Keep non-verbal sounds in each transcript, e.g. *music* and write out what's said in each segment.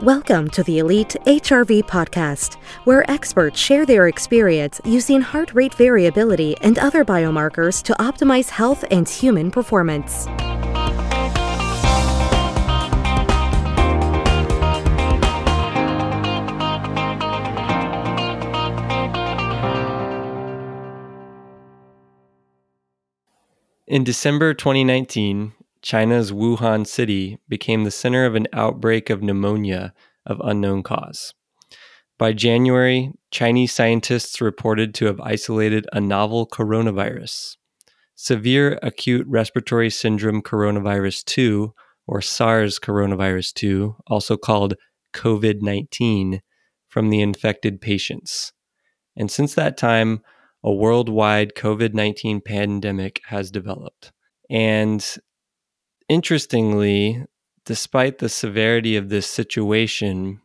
Welcome to the Elite HRV podcast, where experts share their experience using heart rate variability and other biomarkers to optimize health and human performance. In December 2019, China's Wuhan city became the center of an outbreak of pneumonia of unknown cause. By January, Chinese scientists reported to have isolated a novel coronavirus. Severe acute respiratory syndrome coronavirus 2, or SARS coronavirus 2, also called COVID 19, from the infected patients. And since that time, a worldwide COVID 19 pandemic has developed. And interestingly, despite the severity of this situation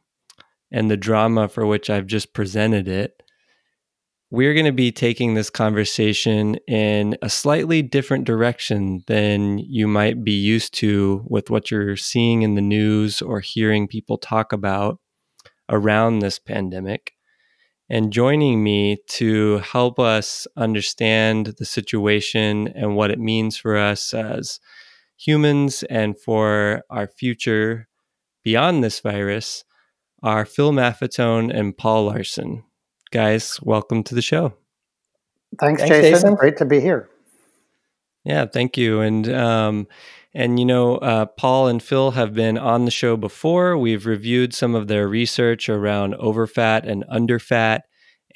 and the drama for which I've just presented it, we're going to be taking this conversation in a slightly different direction than you might be used to with what you're seeing in the news or hearing people talk about around this pandemic. And joining me to help us understand the situation and what it means for us as humans and for our future beyond this virus are Phil Maffetone and Paul Laursen. Guys, welcome to the show. Thanks, Thanks Jason. Jason. Great to be here. Yeah, thank you. And um, and you know, uh, Paul and Phil have been on the show before. We've reviewed some of their research around overfat and underfat,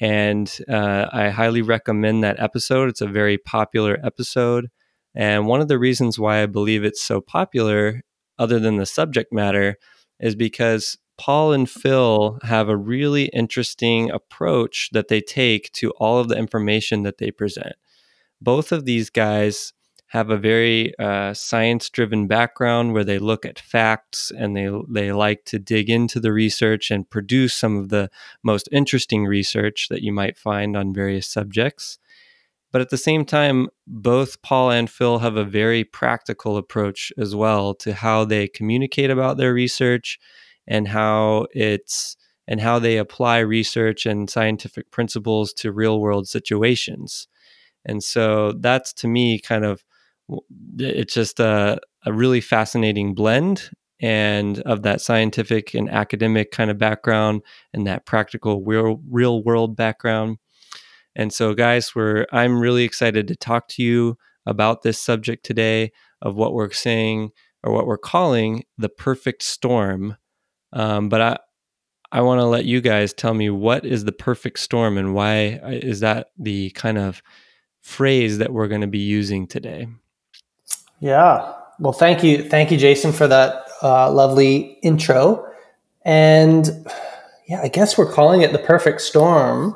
and uh, I highly recommend that episode. It's a very popular episode. And one of the reasons why I believe it's so popular, other than the subject matter, is because Paul and Phil have a really interesting approach that they take to all of the information that they present. Both of these guys have a very uh, science driven background where they look at facts and they they like to dig into the research and produce some of the most interesting research that you might find on various subjects but at the same time, both Paul and Phil have a very practical approach as well to how they communicate about their research and how it's and how they apply research and scientific principles to real world situations. And so that's to me kind of it's just a, a really fascinating blend and of that scientific and academic kind of background and that practical real real world background and so, guys, we're I'm really excited to talk to you about this subject today of what we're saying or what we're calling the perfect storm. Um, but I I want to let you guys tell me what is the perfect storm and why uh, is that the kind of phrase that we're going to be using today. Yeah. Well, thank you, thank you, Jason, for that uh, lovely intro. And yeah, I guess we're calling it the perfect storm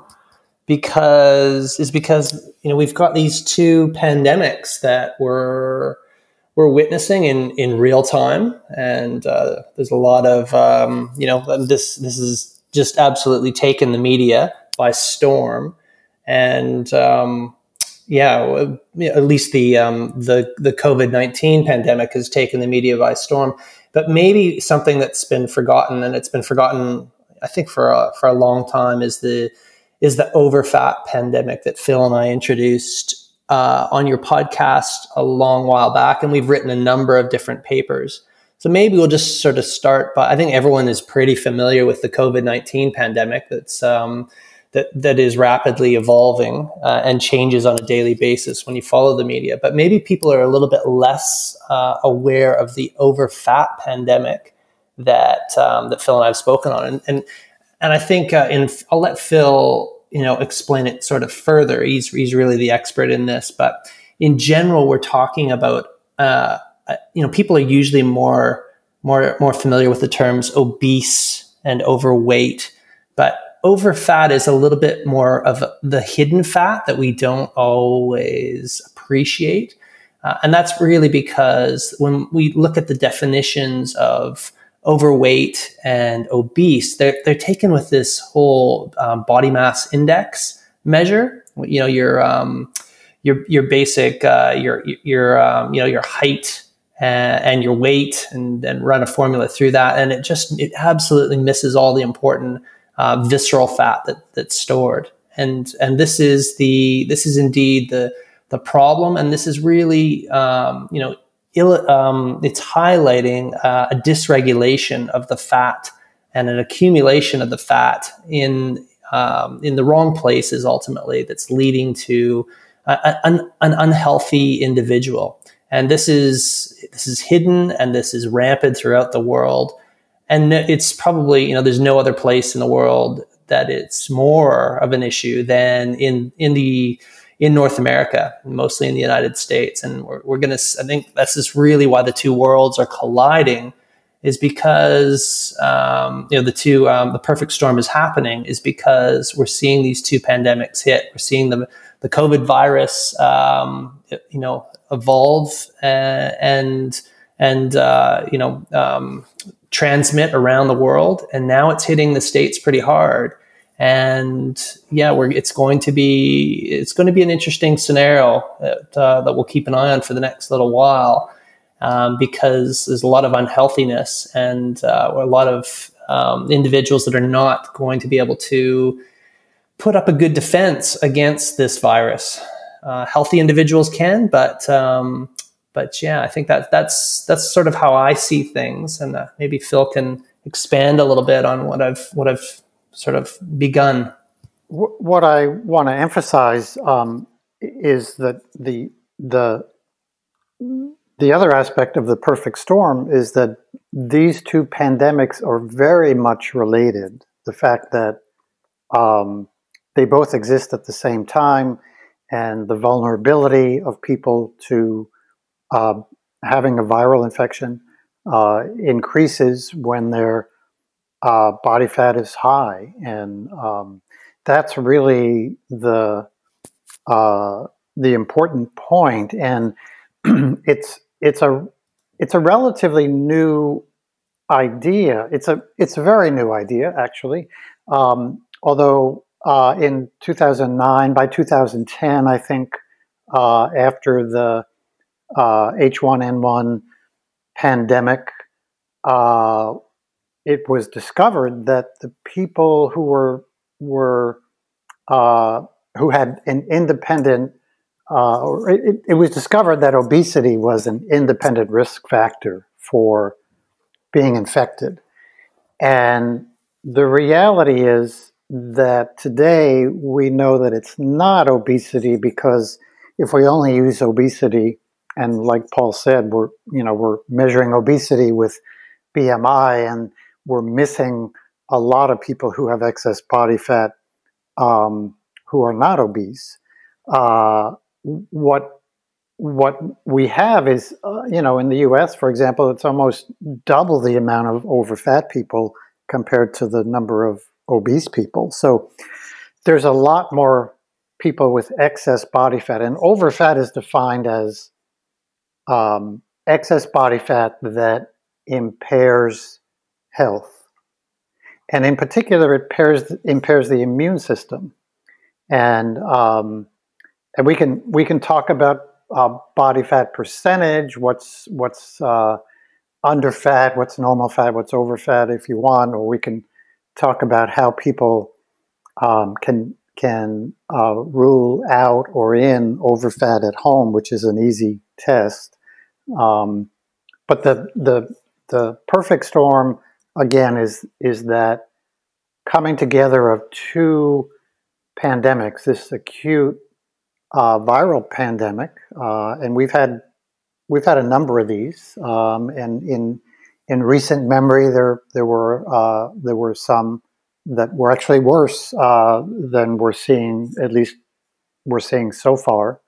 because is because you know we've got these two pandemics that we're we're witnessing in in real time, and uh, there's a lot of um, you know this this is just absolutely taken the media by storm, and um, yeah, at least the um, the the COVID nineteen pandemic has taken the media by storm. But maybe something that's been forgotten, and it's been forgotten, I think, for a, for a long time, is the is the overfat pandemic that Phil and I introduced uh, on your podcast a long while back, and we've written a number of different papers. So maybe we'll just sort of start by. I think everyone is pretty familiar with the COVID nineteen pandemic that's um, that that is rapidly evolving uh, and changes on a daily basis when you follow the media. But maybe people are a little bit less uh, aware of the overfat pandemic that um, that Phil and I have spoken on, and, and and I think uh, in I'll let Phil you know explain it sort of further. He's he's really the expert in this, but in general, we're talking about uh, uh, you know people are usually more more more familiar with the terms obese and overweight, but over fat is a little bit more of the hidden fat that we don't always appreciate. Uh, and that's really because when we look at the definitions of overweight and obese, they're, they're taken with this whole um, body mass index measure. You know, your um, your your basic uh, your your um, you know your height and, and your weight and, and run a formula through that. And it just, it absolutely misses all the important uh, visceral fat that, that's stored. And, and this is the, this is indeed the, the problem. And this is really, um, you know, Ill, um, it's highlighting uh, a dysregulation of the fat and an accumulation of the fat in um, in the wrong places ultimately that's leading to a, an, an unhealthy individual. And this is this is hidden and this is rampant throughout the world. And it's probably you know there's no other place in the world that it's more of an issue than in in the in North America, mostly in the United States. And we're, we're going to, I think that's just really why the two worlds are colliding is because, um, you know, the two, um, the perfect storm is happening is because we're seeing these two pandemics hit. We're seeing the, the COVID virus, um, you know, evolve uh, and and uh, you know um, transmit around the world, and now it's hitting the states pretty hard. And yeah, we're, it's going to be it's going to be an interesting scenario that, uh, that we'll keep an eye on for the next little while um, because there's a lot of unhealthiness and uh, a lot of um, individuals that are not going to be able to put up a good defense against this virus. Uh, healthy individuals can, but um, but yeah, I think that that's that's sort of how I see things, and uh, maybe Phil can expand a little bit on what I've what I've sort of begun. What I want to emphasize um, is that the the the other aspect of the perfect storm is that these two pandemics are very much related. The fact that um, they both exist at the same time and the vulnerability of people to uh, having a viral infection uh, increases when their uh, body fat is high, and um, that's really the uh, the important point. And *clears throat* it's it's a it's a relatively new idea. It's a it's a very new idea actually. Um, although uh, in 2009. By 2010, I think, uh, after the uh, H1N1 pandemic, uh, it was discovered that the people who were were uh, who had an independent uh, it, it, was discovered that obesity was an independent risk factor for being infected. And the reality is that today we know that it's not obesity because if we only use obesity and like Paul said we're you know we're measuring obesity with BMI and we're missing a lot of people who have excess body fat um, who are not obese uh, what what we have is uh, you know in the US for example it's almost double the amount of overfat people compared to the number of obese people. So there's a lot more people with excess body fat, and overfat is defined as um, excess body fat that impairs health. And in particular, it impairs, impairs the immune system. And, um, and we, can, we can talk about uh, body fat percentage, what's, what's uh, under fat, what's normal fat, what's over fat if you want, or we can talk about how people um, can can uh, rule out or in overfat at home, which is an easy test. Um, but the the the perfect storm again is is that coming together of two pandemics, this acute uh, viral pandemic, uh, and we've had we've had a number of these, um, and in in recent memory, there there were uh, there were some that were actually worse uh, than we're seeing. At least we're seeing so far.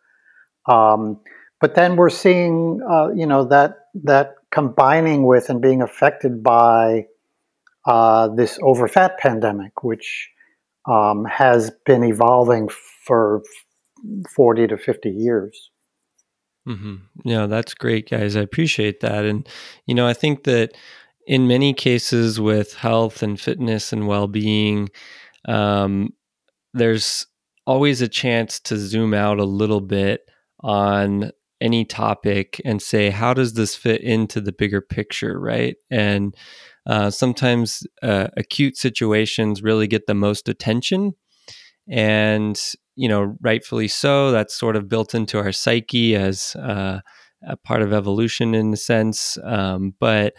Um, but then we're seeing, uh, you know, that that combining with and being affected by uh, this overfat pandemic, which um, has been evolving for forty to fifty years. Mm-hmm. Yeah, that's great, guys. I appreciate that. And, you know, I think that in many cases with health and fitness and well being, um, there's always a chance to zoom out a little bit on any topic and say, how does this fit into the bigger picture, right? And uh, sometimes uh, acute situations really get the most attention. And, you know, rightfully so. That's sort of built into our psyche as uh, a part of evolution in a sense. Um, but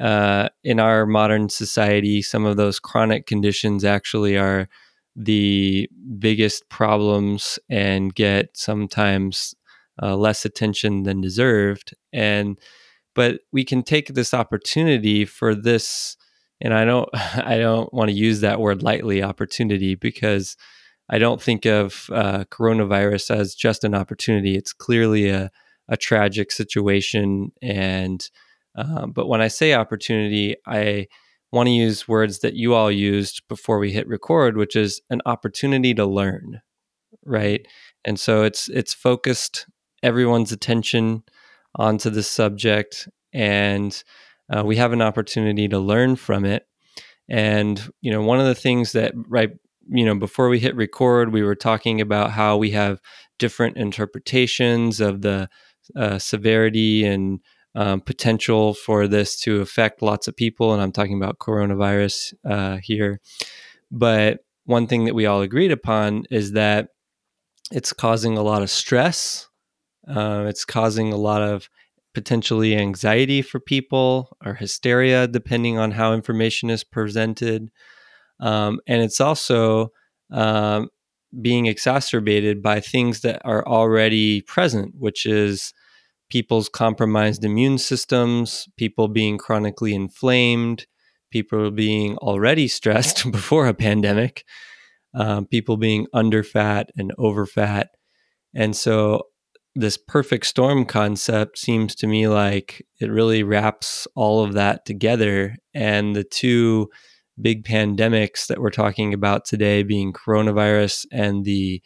uh, in our modern society, some of those chronic conditions actually are the biggest problems and get sometimes uh, less attention than deserved. And but we can take this opportunity for this. And I don't *laughs* I don't want to use that word lightly, opportunity, because I don't think of uh, coronavirus as just an opportunity. It's clearly a a tragic situation and um, but when I say opportunity, I want to use words that you all used before we hit record, which is an opportunity to learn, right? And so it's it's focused everyone's attention onto the subject, and uh, we have an opportunity to learn from it. And you know, one of the things that right you know before we hit record, we were talking about how we have different interpretations of the uh, severity and um, potential for this to affect lots of people. And I'm talking about coronavirus uh, here. But one thing that we all agreed upon is that it's causing a lot of stress. Uh, it's causing a lot of potentially anxiety for people or hysteria, depending on how information is presented. Um, and it's also um, being exacerbated by things that are already present, which is people's compromised immune systems, people being chronically inflamed, people being already stressed *laughs* before a pandemic, um, people being under fat and over fat. And so, this perfect storm concept seems to me like it really wraps all of that together. And the two big pandemics that we're talking about today being coronavirus and the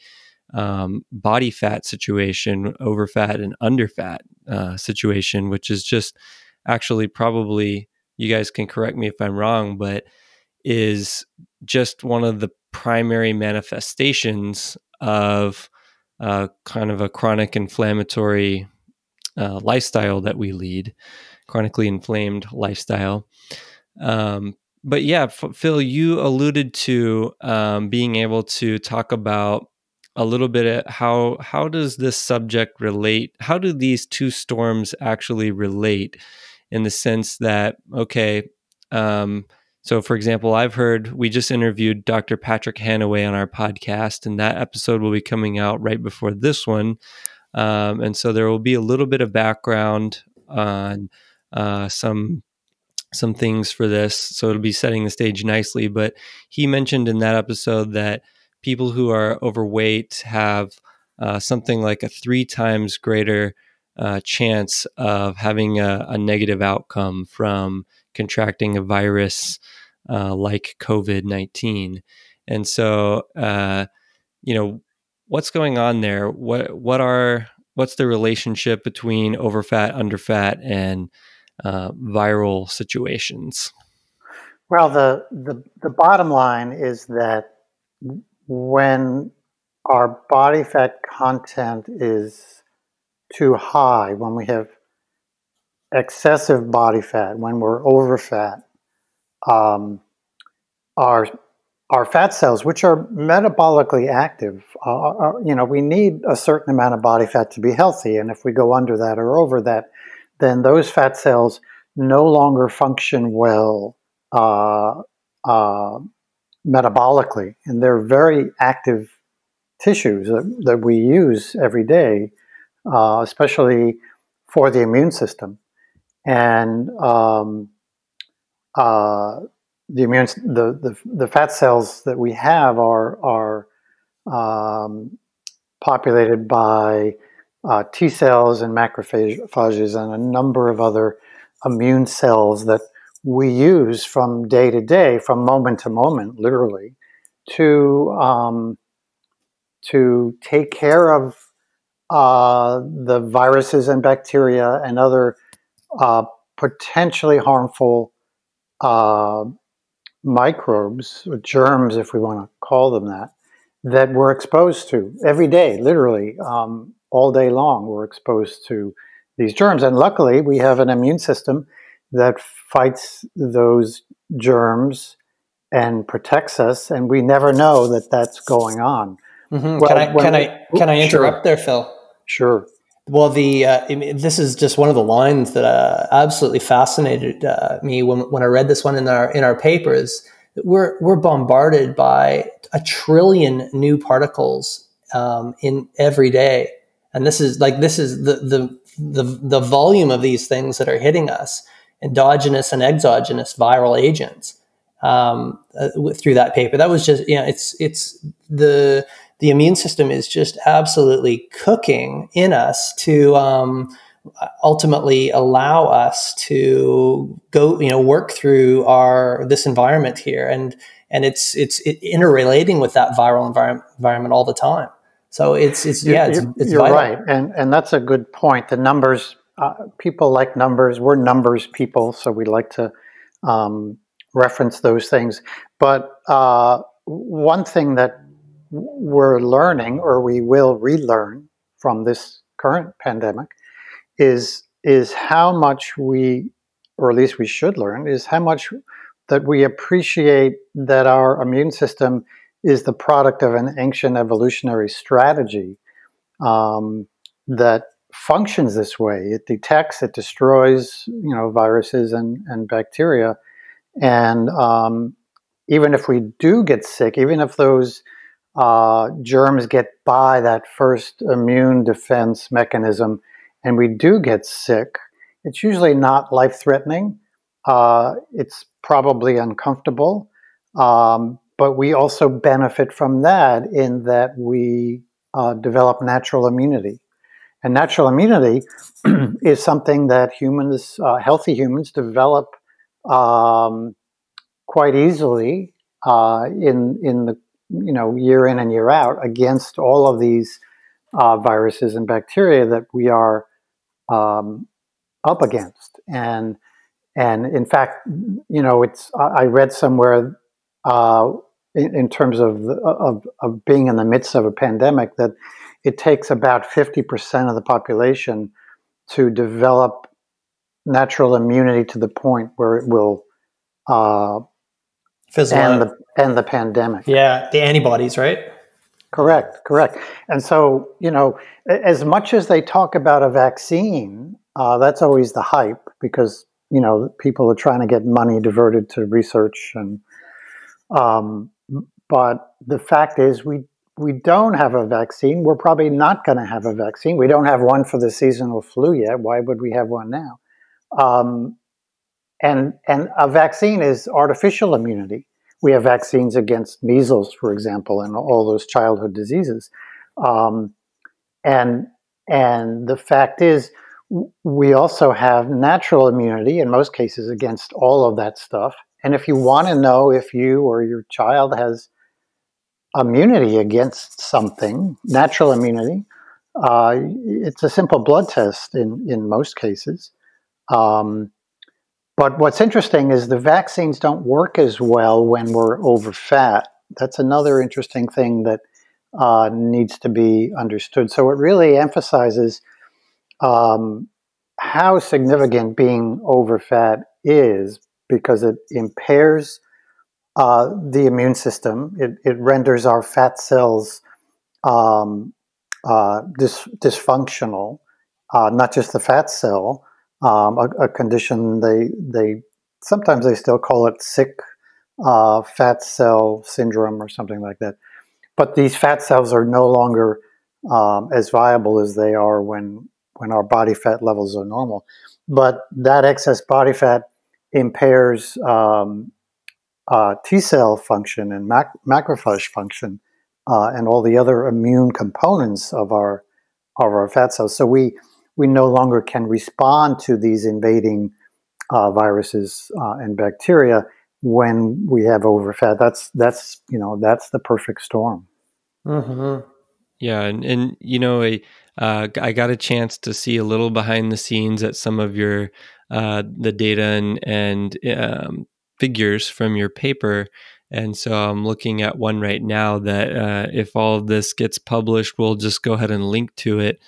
um, body fat situation, over fat and under fat uh, situation, which is just actually probably, you guys can correct me if I'm wrong, but is just one of the primary manifestations of uh, kind of a chronic inflammatory uh, lifestyle that we lead, chronically inflamed lifestyle. Um, but yeah, Phil, you alluded to um, being able to talk about a little bit at how how does this subject relate? How do these two storms actually relate? In the sense that okay, um, so for example, I've heard we just interviewed Dr. Patrick Hanaway on our podcast, and that episode will be coming out right before this one. Um, and so there will be a little bit of background on uh, some some things for this, so it'll be setting the stage nicely. But he mentioned in that episode that people who are overweight have uh, something like a three times greater uh, chance of having a, a, negative outcome from contracting a virus uh, like COVID 19. And so, uh, you know, what's going on there? What, what are, what's the relationship between overfat, underfat, and uh, viral situations? Well, the, the, the bottom line is that when our body fat content is too high, when we have excessive body fat, when we're over fat, um, our our fat cells, which are metabolically active, uh, are, you know, we need a certain amount of body fat to be healthy, and if we go under that or over that, then those fat cells no longer function well uh, uh, metabolically, and they're very active tissues that, that we use every day, uh, especially for the immune system. And um, uh, the immune the, the the fat cells that we have are are um, populated by uh, T cells and macrophages and a number of other immune cells that we use from day to day, from moment to moment, literally, to um, to take care of uh, the viruses and bacteria and other uh, potentially harmful uh, microbes, or germs, if we want to call them that, that we're exposed to every day, literally. Um, all day long we're exposed to these germs. And luckily, we have an immune system that fights those germs and protects us, and we never know that that's going on. Mm-hmm. Well, can I can I can I interrupt sure. there, Phil? Sure. Well, the uh, this is just one of the lines that uh, absolutely fascinated uh, me when, when I read this one in our in our papers. We're we're bombarded by a trillion new particles um, in every day, and this is like this is the the the the volume of these things that are hitting us, endogenous and exogenous viral agents um, uh, through that paper. That was just you know it's it's the the immune system is just absolutely cooking in us to um, ultimately allow us to go, you know, work through our this environment here, and and it's it's it interrelating with that viral environment environment all the time. So it's it's yeah, it's, it's you're vital. right, and and that's a good point. The numbers, uh, people like numbers. We're numbers people, so we like to um, reference those things. But uh, one thing that we're learning, or we will relearn from this current pandemic, is is how much we, or at least we should learn, is how much that we appreciate that our immune system is the product of an ancient evolutionary strategy um, that functions this way. It detects, it destroys, you know, viruses and, and bacteria, and um, even if we do get sick, even if those uh, germs get by that first immune defense mechanism and we do get sick, it's usually not life threatening. Uh, it's probably uncomfortable. Um, but we also benefit from that in that we uh, develop natural immunity. And natural immunity *clears throat* is something that humans, uh, healthy humans, develop um, quite easily uh, in in the you know, year in and year out against all of these uh, viruses and bacteria that we are um, up against. And and in fact, you know, it's I read somewhere uh, in, in, terms of, of of being in the midst of a pandemic that it takes about fifty percent of the population to develop natural immunity to the point where it will uh, Fizzle and out. the and the pandemic. Yeah, the antibodies, right? Correct, correct. And so, you know, as much as they talk about a vaccine, uh, that's always the hype because you know people are trying to get money diverted to research and. Um, but the fact is, we we don't have a vaccine. We're probably not going to have a vaccine. We don't have one for the seasonal flu yet. Why would we have one now? Um, and and a vaccine is artificial immunity. We have vaccines against measles, for example, and all those childhood diseases. Um, and and the fact is, we also have natural immunity in most cases against all of that stuff. And if you want to know if you or your child has immunity against something, natural immunity, uh, it's a simple blood test in in most cases. Um, but what's interesting is the vaccines don't work as well when we're over fat. That's another interesting thing that uh, needs to be understood. So it really emphasizes um, how significant being over fat is because it impairs uh, the immune system. It, it, renders our fat cells um, uh, dis- dysfunctional, uh, not just the fat cell um, a, a, condition they they sometimes they still call it sick uh, fat cell syndrome or something like that. But these fat cells are no longer um, as viable as they are when when our body fat levels are normal. But that excess body fat impairs um, uh, T cell function and mac- macrophage function uh, and all the other immune components of our of our fat cells. So we we no longer can respond to these invading uh, viruses uh, and bacteria when we have overfat. That's that's you know that's the perfect storm. Mm-hmm. Yeah, and and you know I uh, I got a chance to see a little behind the scenes at some of your uh, the data and and um, figures from your paper. And so I'm looking at one right now that uh, if all this gets published, we'll just go ahead and link to it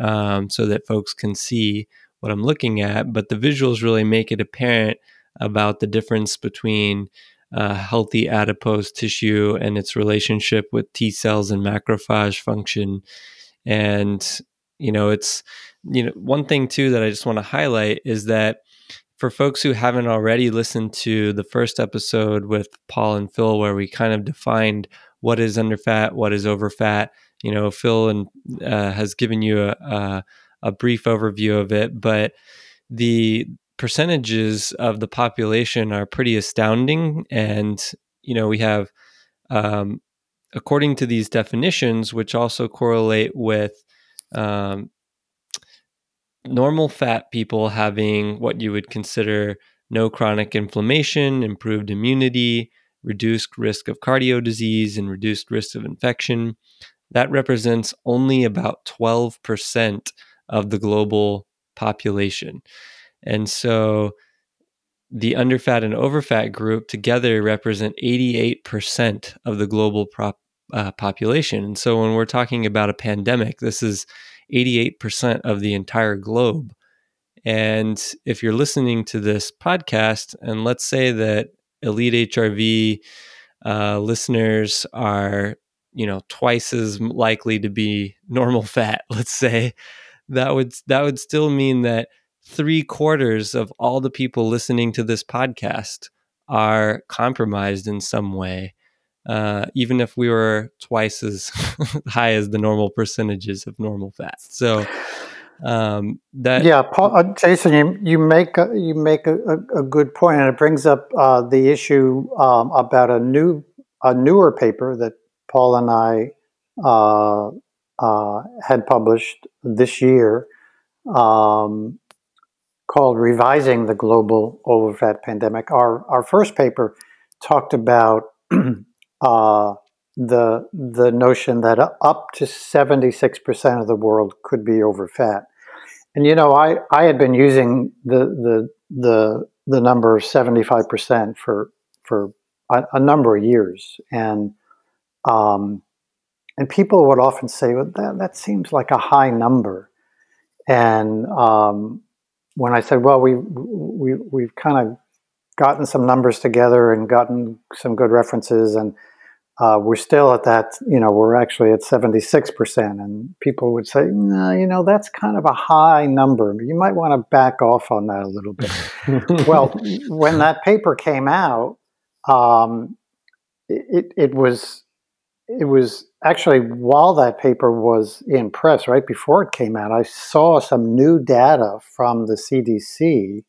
um, so that folks can see what I'm looking at. But the visuals really make it apparent about the difference between uh, healthy adipose tissue and its relationship with T cells and macrophage function. And, you know, it's, you know, one thing too that I just want to highlight is that for folks who haven't already listened to the first episode with Paul and Phil, where we kind of defined what is under fat, what is over fat, you know, Phil and uh, has given you a, a, a brief overview of it, but the percentages of the population are pretty astounding, and you know, we have, um, according to these definitions, which also correlate with um, normal fat people having what you would consider no chronic inflammation, improved immunity, reduced risk of cardio disease, and reduced risk of infection. That represents only about 12% of the global population. And so the underfat and overfat group together represent 88% of the global prop, uh, population. And so when we're talking about a pandemic, this is 88% of the entire globe. And if you're listening to this podcast, and let's say that Elite HRV uh, listeners are, you know, twice as likely to be *laughs* normal fat, let's say, that would that would still mean that three quarters of all the people listening to this podcast are compromised in some way uh, even if we were twice as *laughs* high as the normal percentages of normal fat. So um, that yeah, Paul, uh, Jason, you, you make a, you make a, a, good point, and it brings up uh, the issue um, about a new a newer paper that Paul and I uh, uh, had published this year. Um, called revising the global overfat pandemic our our first paper talked about *clears throat* uh, the the notion that up to 76% of the world could be overfat. And you know, I, I had been using the the the the number 75% for for a, a number of years. And um, and people would often say, well, that, that seems like a high number. And um, when I said, well, we, we, we've kind of gotten some numbers together and gotten some good references and uh, we're still at that, you know, we're actually at 76%. And people would say, no, you know, that's kind of a high number. You might want to back off on that a little bit. well, *laughs* when that paper came out, um, it, it was it was actually while that paper was in press, right before it came out, I saw some new data from the CDC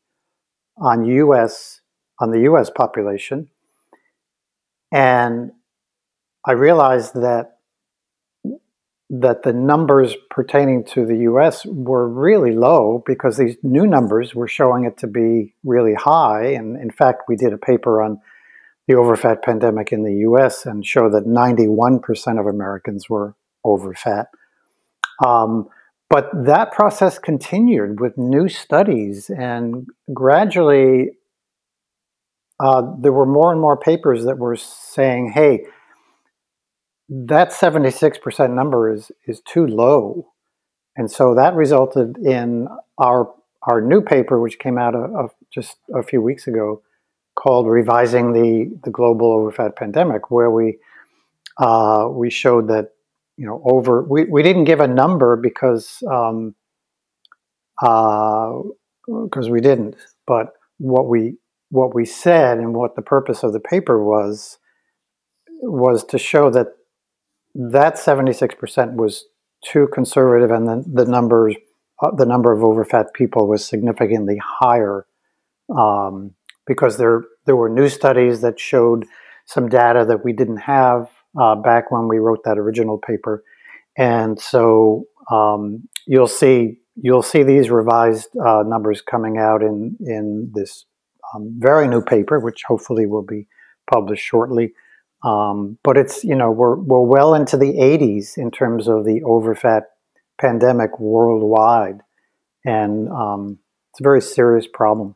on US on the US population. And I realized that that the numbers pertaining to the US were really low because these new numbers were showing it to be really high. And in fact, we did a paper on the overfat pandemic in the US and show that 91% of Americans were overfat. Um, but that process continued with new studies, and gradually uh, there were more and more papers that were saying, hey, that 76% number is is too low. And so that resulted in our our new paper, which came out of, just a few weeks ago, called "Revising the the Global Overfat Pandemic," where we uh, we showed that you know over we, we didn't give a number because um, uh, because we didn't, but what we what we said and what the purpose of the paper was was to show that that 76% was too conservative and then the numbers uh, the number of overfat people was significantly higher um, because there there were new studies that showed some data that we didn't have uh, back when we wrote that original paper. And so um, you'll see you'll see these revised uh, numbers coming out in in this um, very new paper which hopefully will be published shortly. Um, but it's you know we're we're well into the 80s in terms of the overfat pandemic worldwide, and um, it's a very serious problem.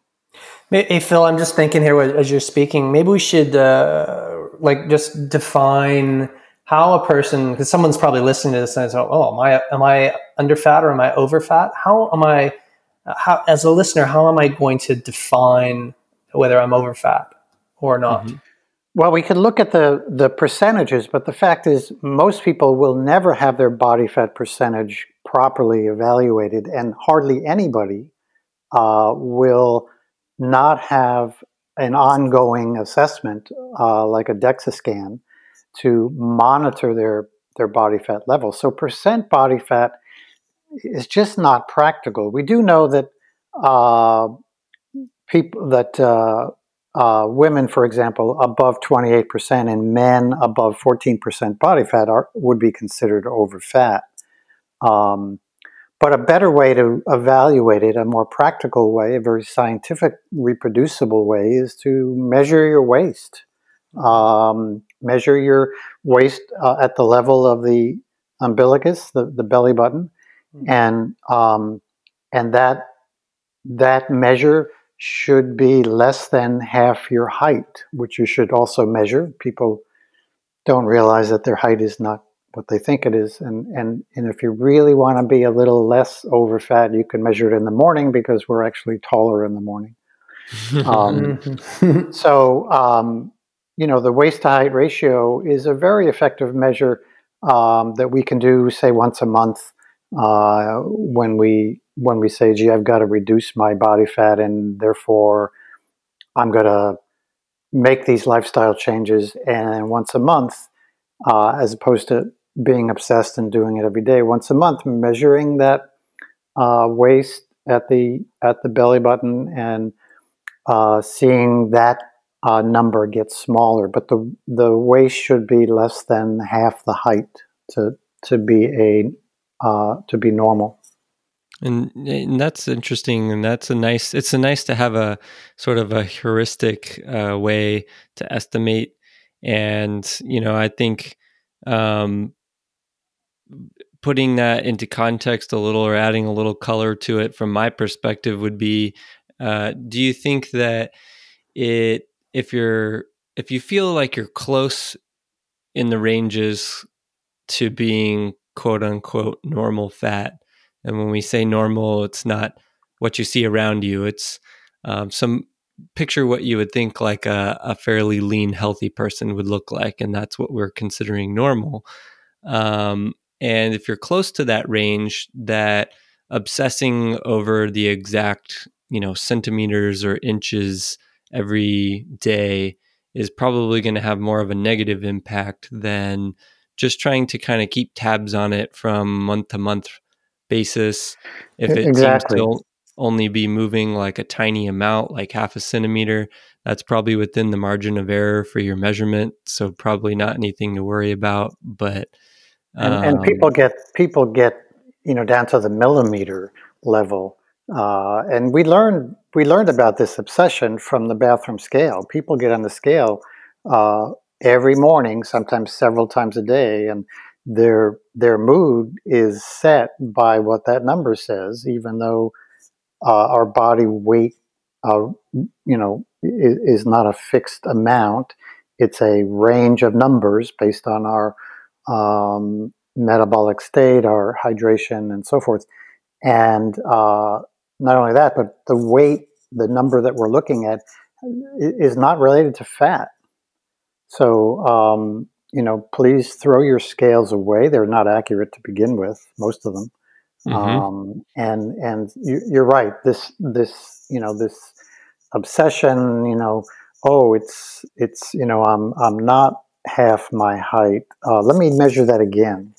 Hey Phil, I'm just thinking here as you're speaking. Maybe we should uh, like just define how a person because someone's probably listening to this and says, "Oh, am I am I under fat or am I over fat?" How am I how as a listener, how am I going to define whether I'm over fat or not? Mm-hmm. Well, we can look at the the percentages, but the fact is most people will never have their body fat percentage properly evaluated and hardly anybody uh, will not have an ongoing assessment uh, like a DEXA scan to monitor their their body fat level. So percent body fat is just not practical. We do know that uh, people that uh, uh, women, for example, above 28% and men above 14% body fat are, would be considered over fat. Um, but a better way to evaluate it, a more practical way, a very scientific, reproducible way, is to measure your waist. Um, measure your waist uh, at the level of the umbilicus, the, the belly button, mm-hmm. and um, and that that measure should be less than half your height, which you should also measure. People don't realize that their height is not what they think it is. And, and, and if you really want to be a little less over fat, you can measure it in the morning because we're actually taller in the morning. *laughs* Um, so, um, you know, the waist to height ratio is a very effective measure um, that we can do, say, once a month uh, when we when we say, "Gee, I've got to reduce my body fat, and therefore I'm going to make these lifestyle changes." And once a month, uh, as opposed to being obsessed and doing it every day once a month, measuring that uh, waist at the at the belly button and uh, seeing that uh, number get smaller. But the the waist should be less than half the height to to be a uh, to be normal. And, and, that's interesting, and that's a nice. It's a nice to have a sort of a heuristic uh, way to estimate. And you know, I think um, putting that into context a little or adding a little color to it from my perspective would be uh, do you think that it if you're if you feel like you're close in the ranges to being quote unquote normal fat and when we say normal it's not what you see around you it's um, some picture what you would think like a, a, fairly lean healthy person would look like and that's what we're considering normal um, and if you're close to that range, that obsessing over the exact, you know, centimeters or inches every day is probably going to have more of a negative impact than just trying to kind of keep tabs on it from month to month basis. If it exactly. seems to only be moving like a tiny amount, like half a centimeter, that's probably within the margin of error for your measurement. So probably not anything to worry about. But and, um, and people get people get you know down to the millimeter level uh, and we learned we learned about this obsession from the bathroom scale. People get on the scale uh, every morning sometimes several times a day and their their mood is set by what that number says even though uh, our body weight uh, you know is, is not a fixed amount. It's a range of numbers based on our um, metabolic state, our hydration, and so forth. And uh, not only that, but the weight, the number that we're looking at, is not related to fat. So, um, you know, please throw your scales away. They're not accurate to begin with, most of them. Mm-hmm. Um, and and you, are right. This this you know this obsession. You know, oh, it's it's you know I'm I'm not half my height. Uh, let me measure that again.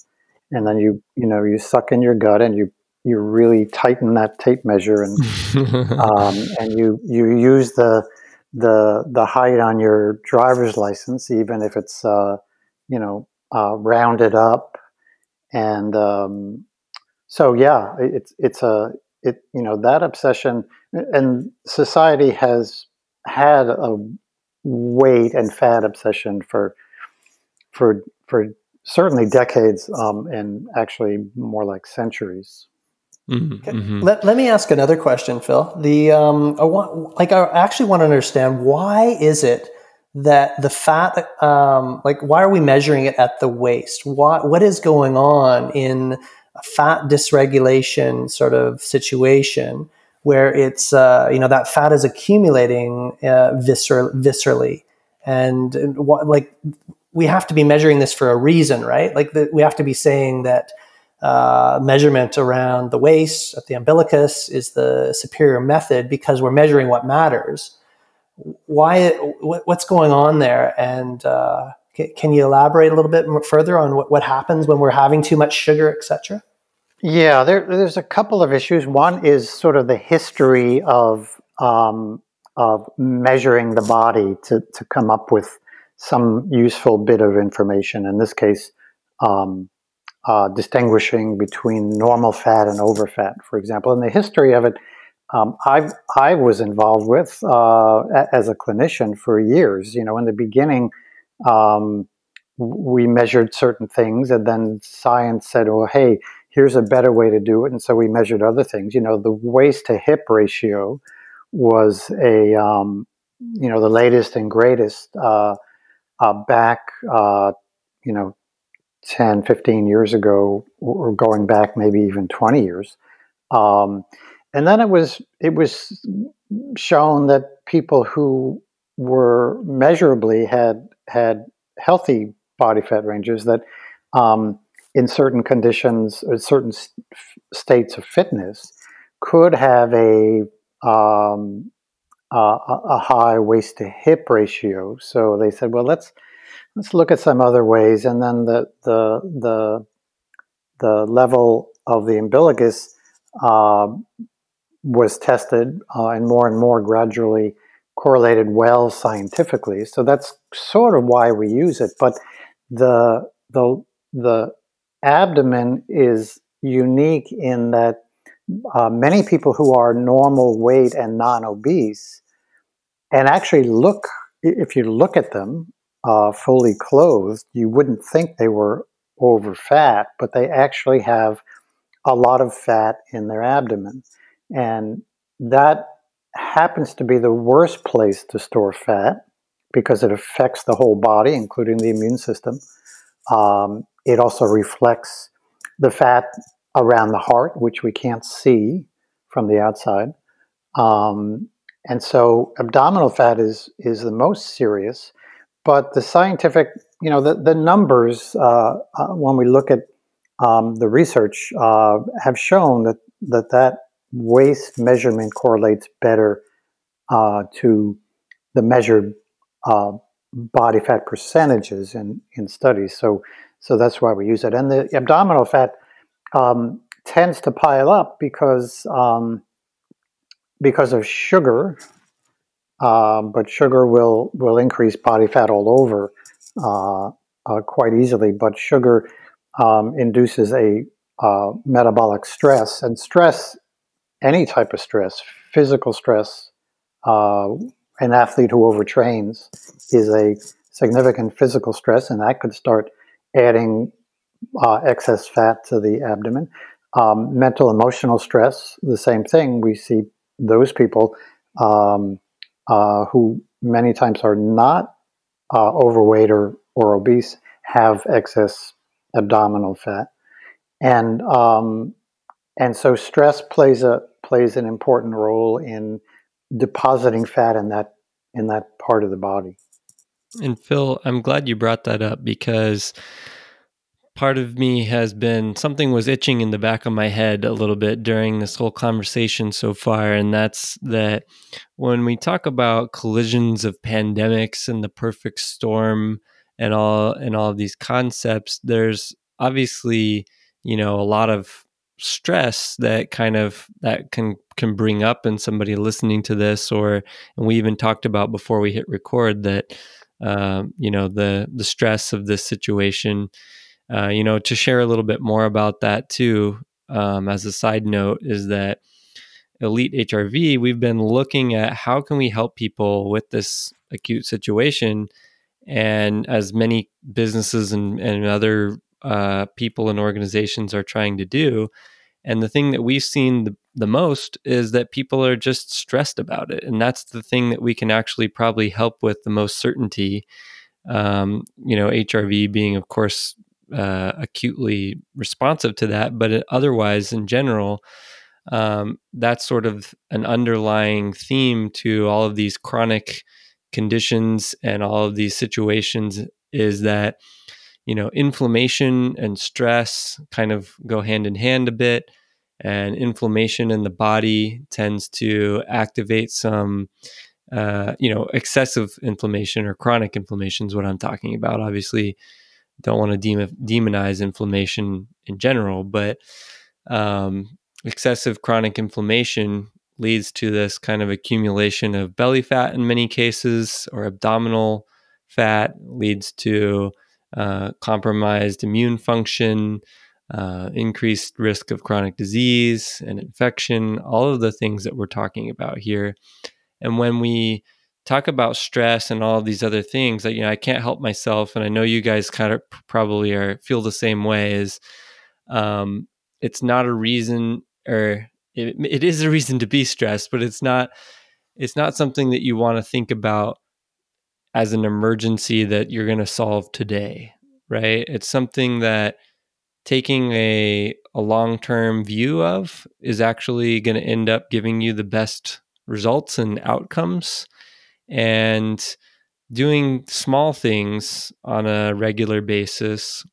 And then you, you know, you suck in your gut and you, you really tighten that tape measure and, *laughs* um, and you, you use the, the, the height on your driver's license, even if it's, uh, you know, uh, rounded up. And, um, so yeah, it's, it's a, it, you know, that obsession and society has had a weight and fat obsession for for for certainly decades um, and actually more like centuries. Mm-hmm, mm-hmm. Let, let me ask another question, Phil. The um, I want, like I actually want to understand why is it that the fat, um, like, why are we measuring it at the waist? What what is going on in a fat dysregulation sort of situation where it's, uh, you know, that fat is accumulating uh, viscer- viscerally, and, and what, like, we have to be measuring this for a reason, right? Like, the, we have to be saying that. Uh, measurement around the waist at the umbilicus is the superior method because we're measuring what matters why what's going on there and uh, can you elaborate a little bit further on what, what happens when we're having too much sugar etc yeah there, there's a couple of issues one is sort of the history of um, of measuring the body to, to come up with some useful bit of information in this case um, uh, distinguishing between normal fat and overfat for example and the history of it um, I I was involved with uh, as a clinician for years. You know, in the beginning, um, we measured certain things, and then science said, "Well, hey, here's a better way to do it," and so we measured other things. You know, the waist to hip ratio was a um, you know the latest and greatest uh, uh, back uh, you know 10 15 years ago or going back maybe even 20 years. Um, and then it was it was shown that people who were measurably had had healthy body fat ranges that um, in certain conditions or certain st- states of fitness could have a um, uh, a high waist to hip ratio. So they said, well, let's let's look at some other ways, and then the the the the level of the umbilicus uh, was tested uh, and more and more gradually correlated well scientifically. So that's sort of why we use it. But the the the abdomen is unique in that uh, many people who are normal weight and non-obese and actually look if you look at them uh, fully clothed you wouldn't think they were over fat but they actually have a lot of fat in their abdomen and that happens to be the worst place to store fat because it affects the whole body, including the immune system. Um, it also reflects the fat around the heart, which we can't see from the outside. Um, and so abdominal fat is is the most serious. But the scientific, you know, the, the numbers, uh, uh, when we look at um, the research, uh, have shown that, that that waist measurement correlates better uh, to the measured uh, body fat percentages in, in studies. So, so that's why we use it. And the abdominal fat um, tends to pile up because um, because of sugar. Um, but sugar will will increase body fat all over uh, uh quite easily. But sugar um, induces a uh, metabolic stress, and stress any type of stress, physical stress, uh, an athlete who overtrains is a significant physical stress, and that could start adding uh, excess fat to the abdomen. Um, mental emotional stress, the same thing. We see those people um, uh, who many times are not uh, overweight or, or obese have excess abdominal fat. And um, and so stress plays a plays an important role in depositing fat in that in that part of the body. And Phil, I'm glad you brought that up because part of me has been something was itching in the back of my head a little bit during this whole conversation so far and that's that when we talk about collisions of pandemics and the perfect storm and all and all of these concepts there's obviously you know a lot of stress that kind of that can can bring up in somebody listening to this or and we even talked about before we hit record that um, you know the the stress of this situation uh, you know to share a little bit more about that too um, as a side note is that Elite HRV we've been looking at how can we help people with this acute situation and as many businesses and, and other uh, people and organizations are trying to do. And the thing that we've seen the, the most is that people are just stressed about it. And that's the thing that we can actually probably help with the most certainty. Um, you know, HRV being, of course, uh, acutely responsive to that, but otherwise, in general, um, that's sort of an underlying theme to all of these chronic conditions and all of these situations is that you know inflammation and stress kind of go hand in hand a bit and inflammation in the body tends to activate some uh, you know excessive inflammation or chronic inflammation is what i'm talking about. Obviously don't want to demonize inflammation in general but um, excessive chronic inflammation leads to this kind of accumulation of belly fat in many cases or abdominal fat leads to uh, compromised immune function uh, increased risk of chronic disease and infection, all of the things that we're talking about here. And when we talk about stress and all these other things, that you know, I can't help myself, and I know you guys kind of probably are feel the same way. Is um, it's not a reason, or it, it is a reason to be stressed, but it's not. It's not something that you want to think about as an emergency that you're going to solve today, right? It's something that taking a, a long term view of is actually going to end up giving you the best results and outcomes. And doing small things on a regular basis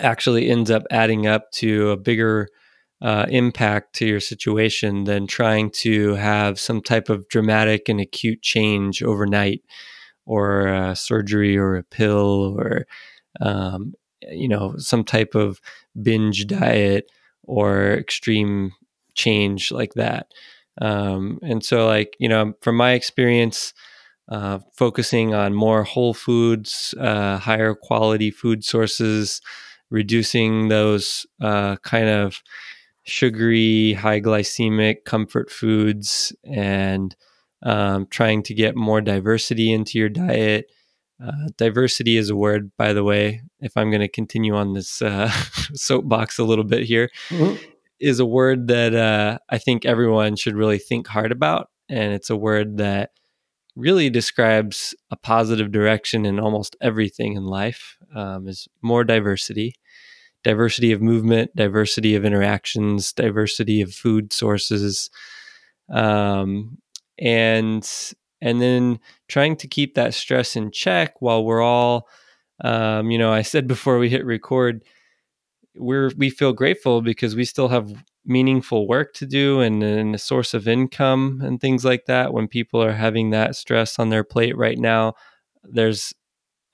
actually ends up adding up to a bigger uh, impact to your situation than trying to have some type of dramatic and acute change overnight or surgery or a pill or um, you know some type of binge diet or extreme change like that um, and so like you know from my experience uh, focusing on more whole foods uh, higher quality food sources reducing those uh, kind of sugary high glycemic comfort foods and um, trying to get more diversity into your diet uh, diversity is a word, by the way. If I'm going to continue on this uh, *laughs* soapbox a little bit here, mm-hmm. Is a word that uh, I think everyone should really think hard about, and it's a word that really describes a positive direction in almost everything in life. Um, is more diversity, diversity of movement, diversity of interactions, diversity of food sources, um, and and then trying to keep that stress in check while we're all um, you know i said before we hit record we're we feel grateful because we still have meaningful work to do and, and a source of income and things like that when people are having that stress on their plate right now there's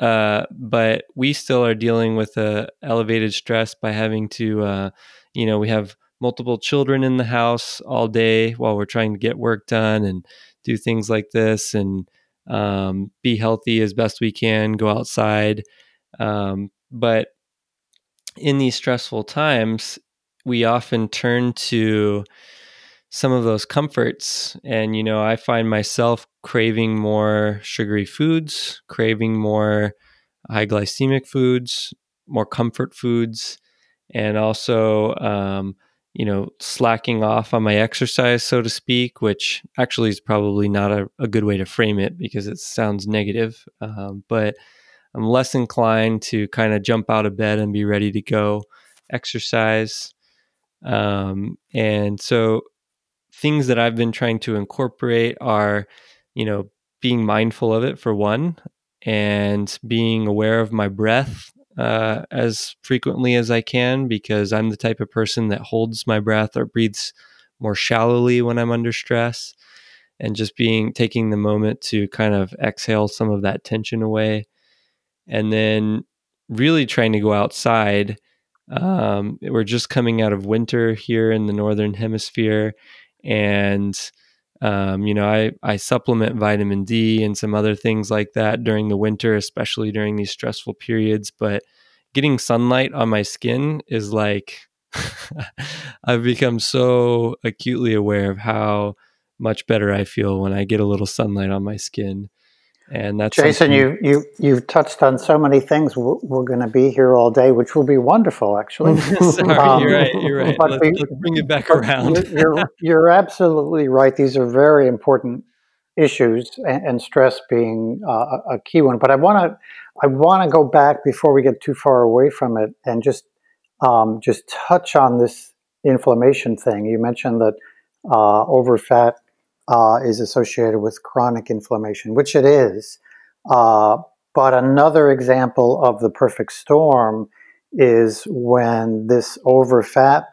uh, but we still are dealing with a elevated stress by having to uh, you know we have multiple children in the house all day while we're trying to get work done and do things like this and um, be healthy as best we can, go outside. Um, but in these stressful times, we often turn to some of those comforts. And, you know, I find myself craving more sugary foods, craving more high glycemic foods, more comfort foods, and also, um, you know, slacking off on my exercise, so to speak, which actually is probably not a, a good way to frame it because it sounds negative. Um, but I'm less inclined to kind of jump out of bed and be ready to go exercise. Um, and so things that I've been trying to incorporate are, you know, being mindful of it for one, and being aware of my breath uh, as frequently as I can because I'm the type of person that holds my breath or breathes more shallowly when I'm under stress. And just being taking the moment to kind of exhale some of that tension away. And then really trying to go outside. Um, we're just coming out of winter here in the Northern Hemisphere. And um, you know, I, I supplement vitamin D and some other things like that during the winter, especially during these stressful periods. But getting sunlight on my skin is like, *laughs* I've become so acutely aware of how much better I feel when I get a little sunlight on my skin. And that's Jason. You you you've touched on so many things. We're, we're going to be here all day, which will be wonderful, actually. *laughs* Sorry, um, you're right. You're right. Let's, we, let's bring it back around. you're, you're, *laughs* you're absolutely right. These are very important issues, and, and stress being uh, a key one. But I want to I want to go back before we get too far away from it, and just um, just touch on this inflammation thing. You mentioned that uh, overfat uh, is associated with chronic inflammation, which it is. Uh, but another example of the perfect storm is when this overfat,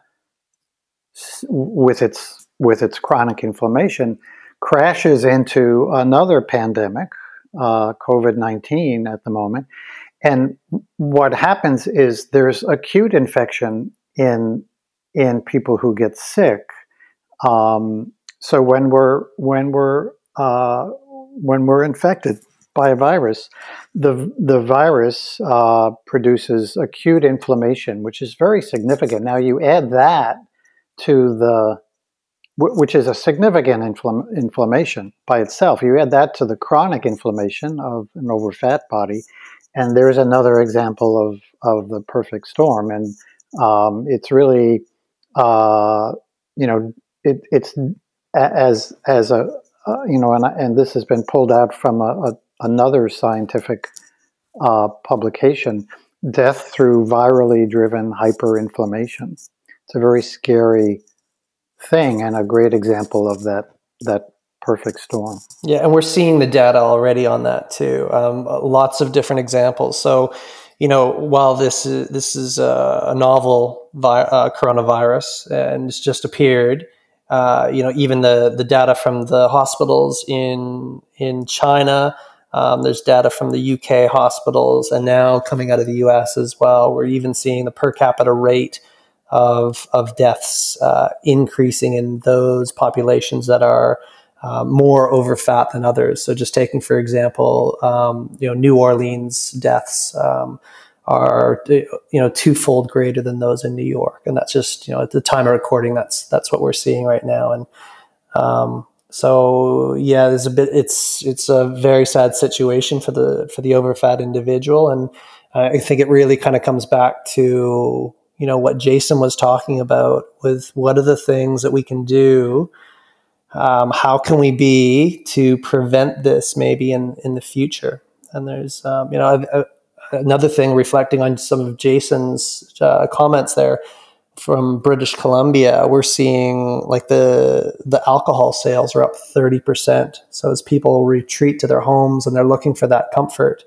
with its with its chronic inflammation, crashes into another pandemic, uh, COVID nineteen at the moment, and what happens is there's acute infection in in people who get sick. Um, so when we're when we're uh, when we're infected by a virus, the the virus uh, produces acute inflammation, which is very significant. Now you add that to the which is a significant infl- inflammation by itself. You add that to the chronic inflammation of an overfat body, and there's another example of of the perfect storm. And um, it's really, uh, you know, it, it's as as a uh, you know, and and this has been pulled out from a, a another scientific uh, publication: death through virally driven hyperinflammation. It's a very scary thing and a great example of that that perfect storm. Yeah, and we're seeing the data already on that too. Um, lots of different examples. So, you know, while this is this is a, a novel vi- uh, coronavirus and it's just appeared, uh, you know, even the the data from the hospitals in in China. Um, there's data from the UK hospitals, and now coming out of the US as well. We're even seeing the per capita rate of of deaths uh, increasing in those populations that are uh, more overfat than others. So, just taking for example, um, you know, New Orleans deaths. Um, are you know twofold greater than those in New York, and that's just you know at the time of recording, that's that's what we're seeing right now, and um, so yeah, there's a bit. It's it's a very sad situation for the for the overfat individual, and I think it really kind of comes back to you know what Jason was talking about with what are the things that we can do. Um, how can we be to prevent this maybe in in the future? And there's um, you know a, another thing, reflecting on some of Jason's uh, comments there from British Columbia, we're seeing like the the alcohol sales are up thirty percent. So as people retreat to their homes and they're looking for that comfort,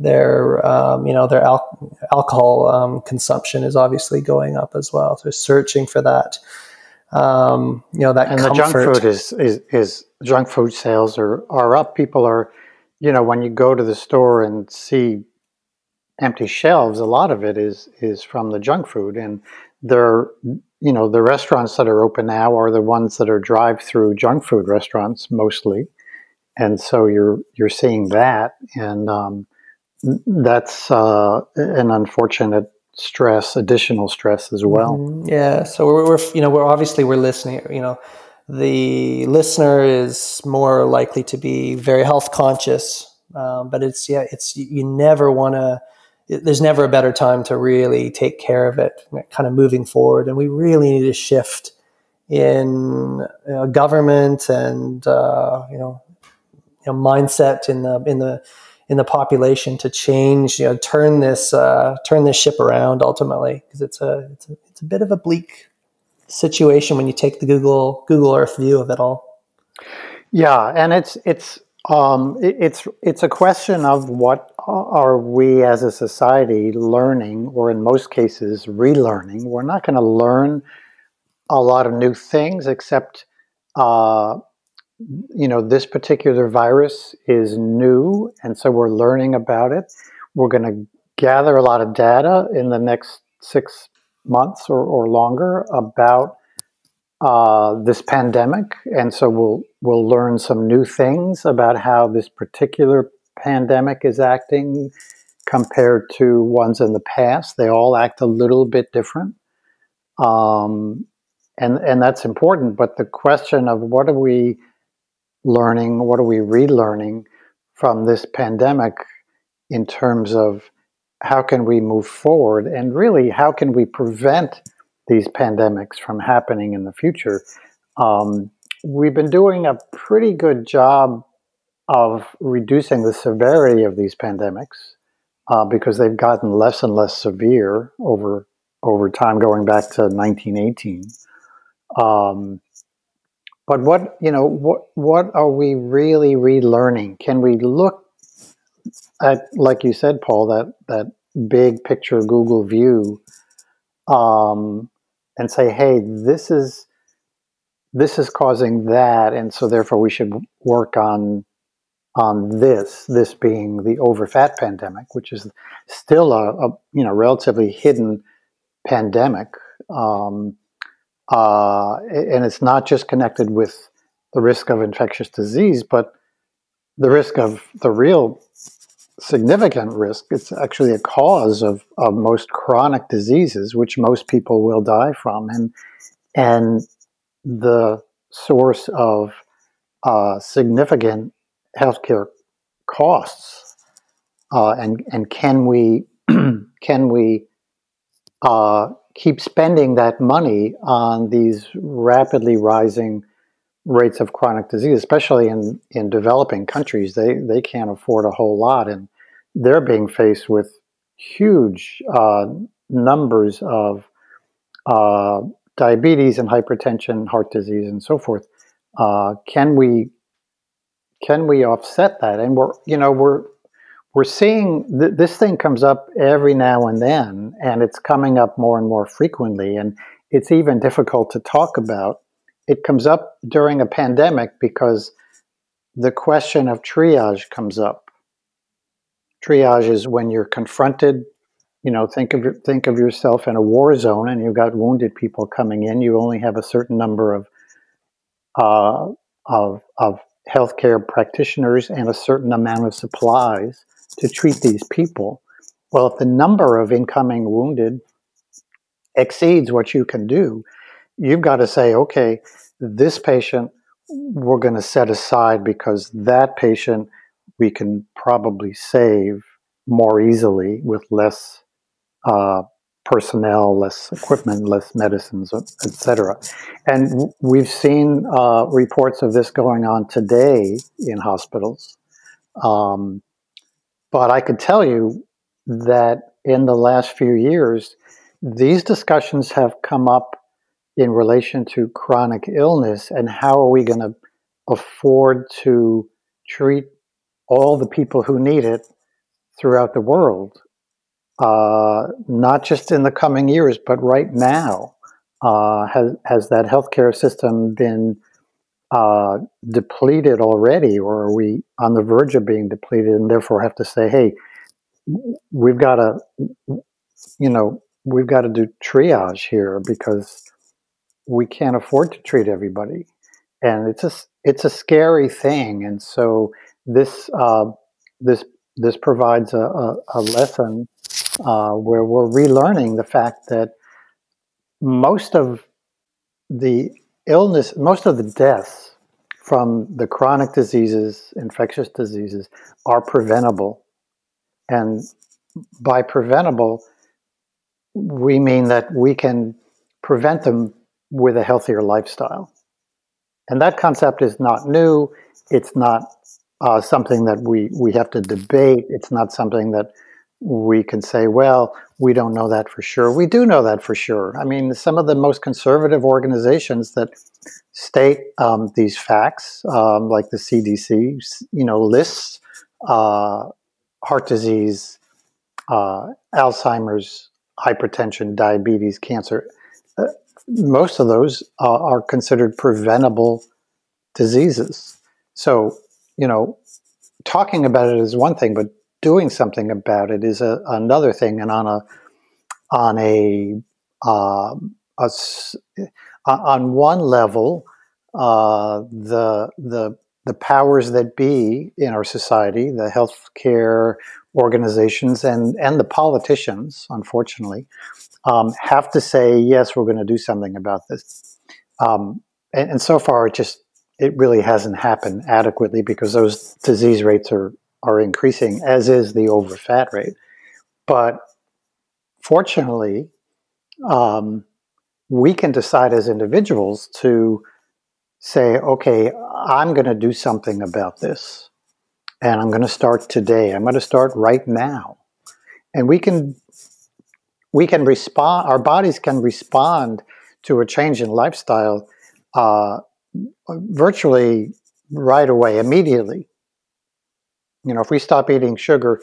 their um, you know their al- alcohol um, consumption is obviously going up as well. So searching for that. Um, you know that and comfort. the junk food is, is is junk food sales are are up. People are, you know, when you go to the store and see empty shelves, a lot of it is is from the junk food, and they're you know the restaurants that are open now are the ones that are drive-through junk food restaurants mostly, and so you're you're seeing that, and um, that's uh, an unfortunate stress, additional stress as well. Mm-hmm. Yeah, so we're, we're you know we're obviously we're listening, you know. The listener is more likely to be very health conscious, um, but it's yeah, it's you never want to there's never a better time to really take care of it, kind of moving forward. And we really need a shift in you know, government and uh, you, know, you know mindset in the in the in the population to change, you know, turn this uh, turn this ship around ultimately because it's a, it's a it's a bit of a bleak situation when you take the Google Google Earth view of it all. Yeah, and it's it's um, it, it's it's a question of what are we as a society learning, or in most cases, relearning. We're not going to learn a lot of new things, except uh, you know this particular virus is new, and so we're learning about it. We're going to gather a lot of data in the next six months or, or longer about uh, this pandemic, and so we'll we'll learn some new things about how this particular pandemic is acting compared to ones in the past. They all act a little bit different, um, and and that's important. But the question of what are we learning, what are we relearning from this pandemic in terms of how can we move forward and really how can we prevent these pandemics from happening in the future. Um, we've been doing a pretty good job of reducing the severity of these pandemics uh, because they've gotten less and less severe over over time, going back to 1918. Um, but what you know, what what are we really relearning? Can we look at, like you said, Paul, that that big picture Google view, um, and say, hey, this is this is causing that, and so therefore we should work on on this. This being the overfat pandemic, which is still a, a you know relatively hidden pandemic. Um, uh, and it's not just connected with the risk of infectious disease, but the risk of the real significant risk. It's actually a cause of, of most chronic diseases, which most people will die from, and and the source of uh, significant healthcare costs. Uh, and and can we *clears throat* can we uh, keep spending that money on these rapidly rising rates of chronic disease, especially in, in developing countries. They, they can't afford a whole lot, and they're being faced with huge uh, numbers of uh, diabetes and hypertension, heart disease, and so forth. Uh, can we can we offset that? And we're you know we're we're seeing th- this thing comes up every now and then, and it's coming up more and more frequently, and it's even difficult to talk about. It comes up during a pandemic because the question of triage comes up. Triage is when you're confronted. You know, think of think of yourself in a war zone, and you've got wounded people coming in. You only have a certain number of uh, of of healthcare practitioners and a certain amount of supplies to treat these people. Well, if the number of incoming wounded exceeds what you can do, you've got to say, okay, this patient we're going to set aside because that patient we can probably save more easily with less uh, personnel, less equipment, less medicines, etc. And we've seen uh, reports of this going on today in hospitals. Um, but I could tell you that in the last few years, these discussions have come up in relation to chronic illness and how are we going to afford to treat all the people who need it throughout the world, uh, not just in the coming years, but right now. Uh, has has that healthcare system been uh, depleted already, or are we on the verge of being depleted, and therefore have to say, hey, we've got to, you know, we've got to do triage here because we can't afford to treat everybody, and it's a it's a scary thing, and so this uh, this this provides a, a, a lesson uh, where we're relearning the fact that most of the illness, most of the deaths from the chronic diseases, infectious diseases, are preventable. And by preventable, we mean that we can prevent them with a healthier lifestyle. And that concept is not new. It's not uh, something that we, we have to debate. It's not something that we can say, well, we don't know that for sure. We do know that for sure. I mean, some of the most conservative organizations that state um, these facts, um, like the CDC, you know, lists uh, heart disease, uh, Alzheimer's, hypertension, diabetes, cancer. Most of those uh, are considered preventable diseases. So, you know, talking about it is one thing, but doing something about it is a, another thing. And on a on a, uh, a on one level, uh, the the the powers that be in our society, the healthcare organizations and and the politicians, unfortunately, um, have to say yes, we're going to do something about this. Um, and, and so far, it just it really hasn't happened adequately because those disease rates are are increasing, as is the overfat rate. But fortunately, um, we can decide as individuals to say, okay, I'm going to do something about this. And I'm going to start today. I'm going to start right now. And we can we can respond our bodies can respond to a change in lifestyle uh, virtually right away, immediately. You know, if we stop eating sugar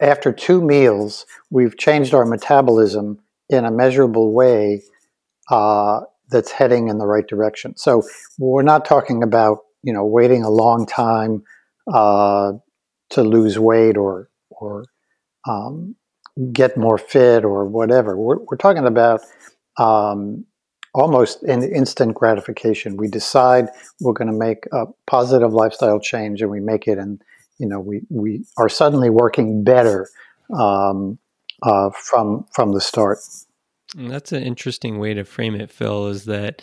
after two meals, we've changed our metabolism in a measurable way uh, that's heading in the right direction. So we're not talking about you know waiting a long time uh, to lose weight or or um, get more fit or whatever. We're, we're talking about um, almost an instant gratification. We decide we're going to make a positive lifestyle change, and we make it, and you know we we are suddenly working better um, uh, from from the start. That's an interesting way to frame it, Phil. Is that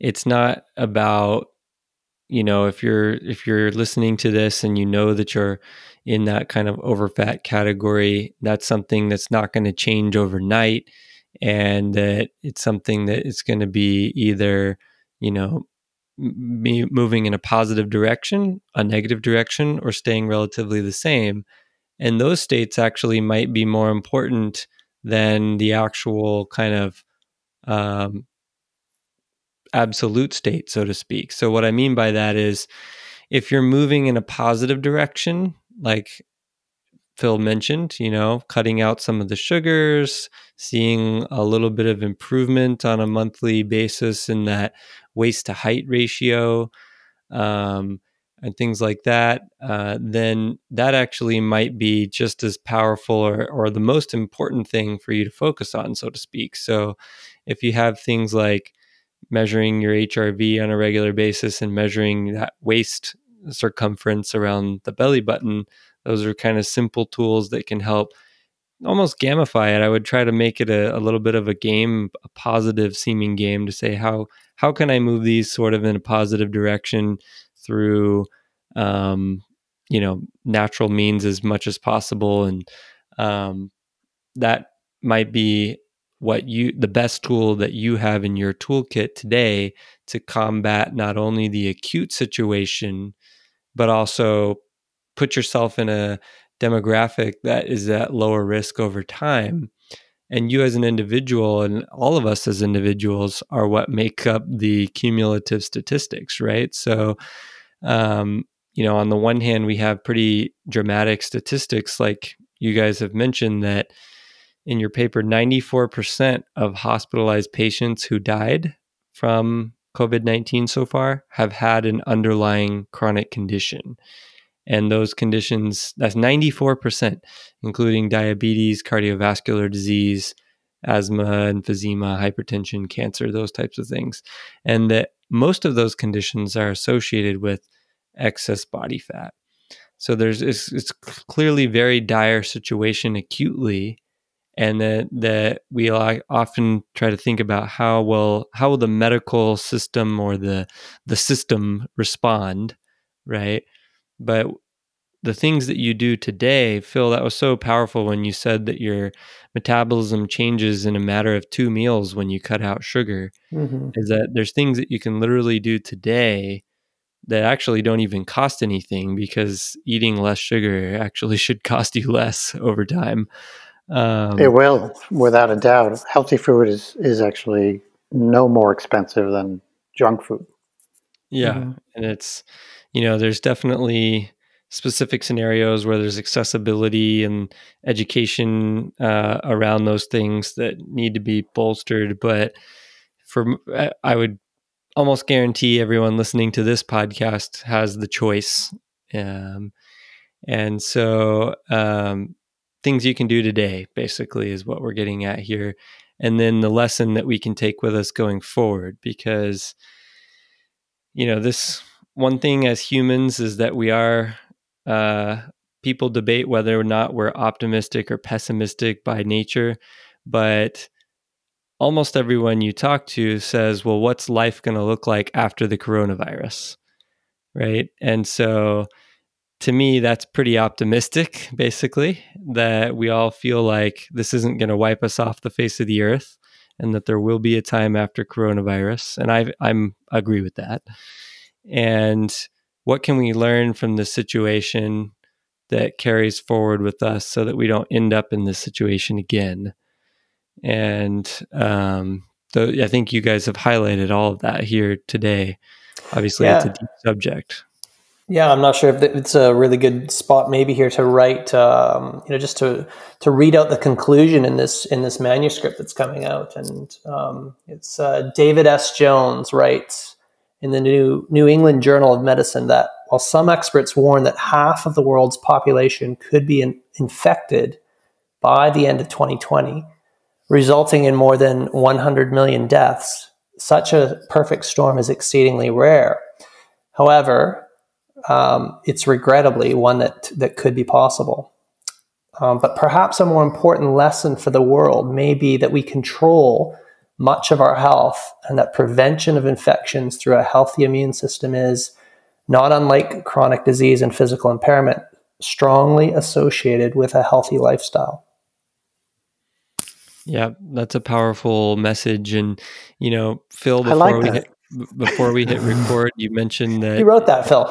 it's not about you know if you're if you're listening to this and you know that you're in that kind of overfat category that's something that's not going to change overnight and that it's something that is going to be either you know me moving in a positive direction a negative direction or staying relatively the same and those states actually might be more important than the actual kind of um, absolute state, so to speak. So, what I mean by that is if you're moving in a positive direction, like Phil mentioned, you know, cutting out some of the sugars, seeing a little bit of improvement on a monthly basis in that waist to height ratio, um, and things like that, uh, then that actually might be just as powerful or, or the most important thing for you to focus on, so to speak. So, if you have things like measuring your HRV on a regular basis and measuring that waist circumference around the belly button. Those are kind of simple tools that can help almost gamify it. I would try to make it a, a, little bit of a game, a positive seeming game to say how how can I move these sort of in a positive direction through um, you know natural means as much as possible, and um, that might be what you the best tool that you have in your toolkit today to combat not only the acute situation but also put yourself in a demographic that is at lower risk over time. And you as an individual and all of us as individuals are what make up the cumulative statistics right? So um, you know on the one hand we have pretty dramatic statistics like you guys have mentioned that in your paper 94% of hospitalized patients who died from COVID 19 so far have had an underlying chronic condition. And those conditions, that's 94%, including diabetes, cardiovascular disease, asthma, emphysema, hypertension, cancer, those types of things. And that most of those conditions are associated with excess body fat. So there's it's, it's clearly very dire situation acutely and that that we often try to think about how will how will the medical system or the the system respond, right? But the things that you do today, Phil, that was so powerful when you said that your metabolism changes in a matter of two meals when you cut out sugar. Mm-hmm. Is that there's things that you can literally do today that actually don't even cost anything because eating less sugar actually *laughs* should cost you less over time. Um, it will, without a doubt. Healthy food is is actually no more expensive than junk food. Yeah, mm-hmm. and it's you know there's definitely specific scenarios where there's accessibility and education uh, around those things that need to be bolstered. But for I would almost guarantee everyone listening to this podcast has the choice. Um, and so um, things you can do today, basically, is what we're getting at here. And then the lesson that we can take with us going forward, because, you know, this one thing as humans is that we are, uh, people debate whether or not we're optimistic or pessimistic by nature, but almost everyone you talk to says, well, what's life going to look like after the coronavirus? Right. And so, to me, that's pretty optimistic, basically, that we all feel like this isn't going to wipe us off the face of the earth and that there will be a time after coronavirus. And I I'm agree with that. And what can we learn from the situation that carries forward with us so that we don't end up in this situation again? And um, the, I think you guys have highlighted all of that here today. Obviously, yeah. it's a deep subject. Yeah, I'm not sure if it's a really good spot maybe here to write, um, you know, just to to read out the conclusion in this in this manuscript that's coming out, and um, it's uh, David S. Jones writes in the New New England Journal of Medicine that while some experts warn that half of the world's population could be in, infected by the end of 2020, resulting in more than 100 million deaths, such a perfect storm is exceedingly rare. However, um, it's regrettably one that that could be possible. Um, but perhaps a more important lesson for the world may be that we control much of our health and that prevention of infections through a healthy immune system is, not unlike chronic disease and physical impairment, strongly associated with a healthy lifestyle. Yeah, that's a powerful message. And, you know, Phil, before like we hit, before we hit record, you mentioned that you wrote that, Phil.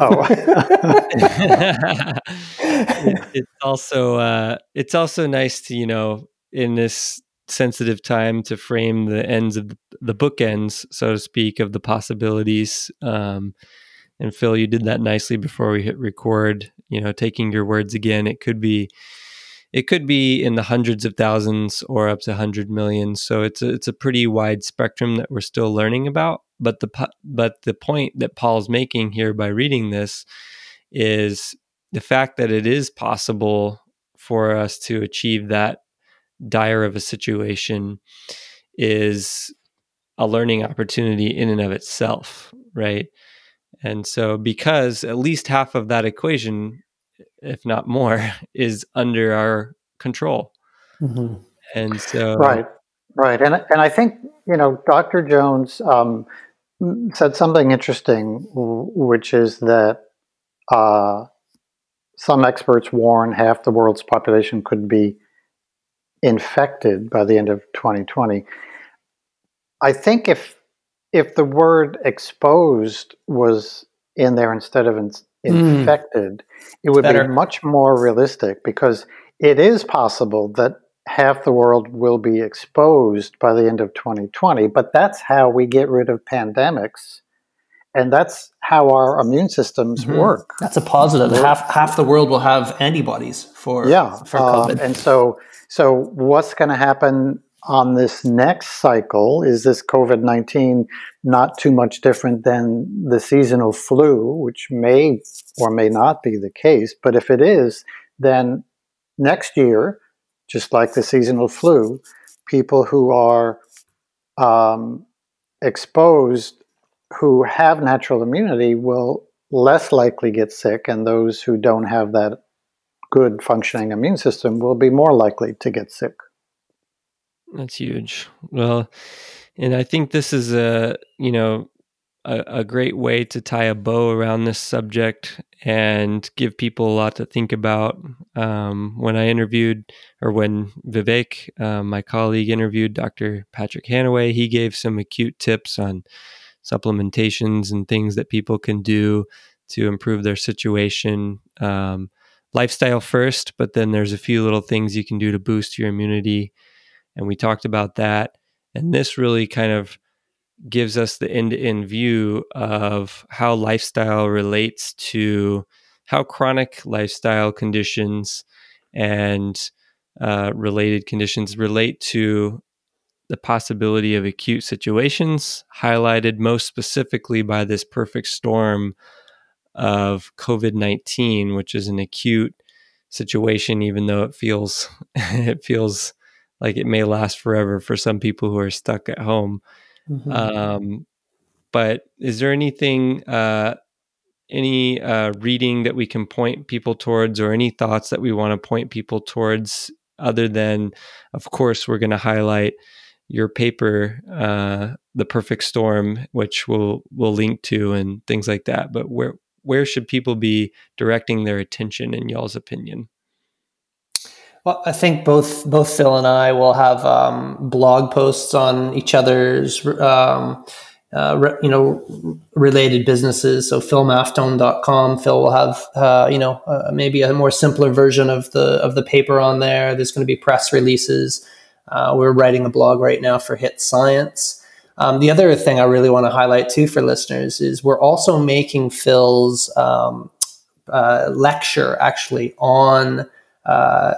oh, *laughs* it, it's also uh, it's also nice to you know in this sensitive time to frame the ends of the, the bookends, so to speak, of the possibilities. Um, and Phil, you did that nicely before we hit record. You know, taking your words again, it could be it could be in the hundreds of thousands or up to 100 million. So it's a, it's a pretty wide spectrum that we're still learning about. But the but the point that Paul's making here by reading this is the fact that it is possible for us to achieve that dire of a situation is a learning opportunity in and of itself right? And so because at least half of that equation if not more, *laughs* is under our control. Mm-hmm. And so, right, right, and and I think you know, Dr. Jones um, said something interesting, which is that uh, some experts warn half the world's population could be infected by the end of 2020. I think if if the word exposed was in there instead of in. Infected, mm. it would Better. be much more realistic because it is possible that half the world will be exposed by the end of 2020. But that's how we get rid of pandemics. And that's how our immune systems mm-hmm. work. That's a positive. Half half the world will have antibodies for yeah for COVID. Uh, and so so what's going to happen on this next cycle is this COVID 19 not too much different than the seasonal flu, which may or may not be the case. But if it is, then next year, just like the seasonal flu, people who are um, exposed who have natural immunity will less likely get sick, and those who don't have that good functioning immune system will be more likely to get sick. That's huge. Well, and I think this is a you know a, a, great way to tie a bow around this subject and give people a lot to think about. Um, when I interviewed, or when Vivek, uh, my colleague, interviewed Dr. Patrick Hanaway, he gave some acute tips on supplementations and things that people can do to improve their situation. Um, lifestyle first, but then there's a few little things you can do to boost your immunity and we talked about that. And this really kind of gives us the end to end view of how lifestyle relates to how chronic lifestyle conditions and uh, related conditions relate to the possibility of acute situations, highlighted most specifically by this perfect storm of COVID 19, which is an acute situation, even though it feels *laughs* it feels like it may last forever for some people who are stuck at home. Mm-hmm. Um, but is there anything, uh, any uh, reading that we can point people towards, or any thoughts that we want to point people towards, other than, of course, we're going to highlight your paper, uh, "The Perfect Storm," which we'll we'll link to and things like that. But where where should people be directing their attention in y'all's opinion? Well, I think both both Phil and I will have um, blog posts on each other's um, uh, re, you know related businesses. So philmaffetone.com. Phil will have uh, you know uh, maybe a more simpler version of the of the paper on there. There's going to be press releases. Uh, we're writing a blog right now for HIIT Science. Um, the other thing I really want to highlight too for listeners is we're also making Phil's um, uh, lecture actually on uh,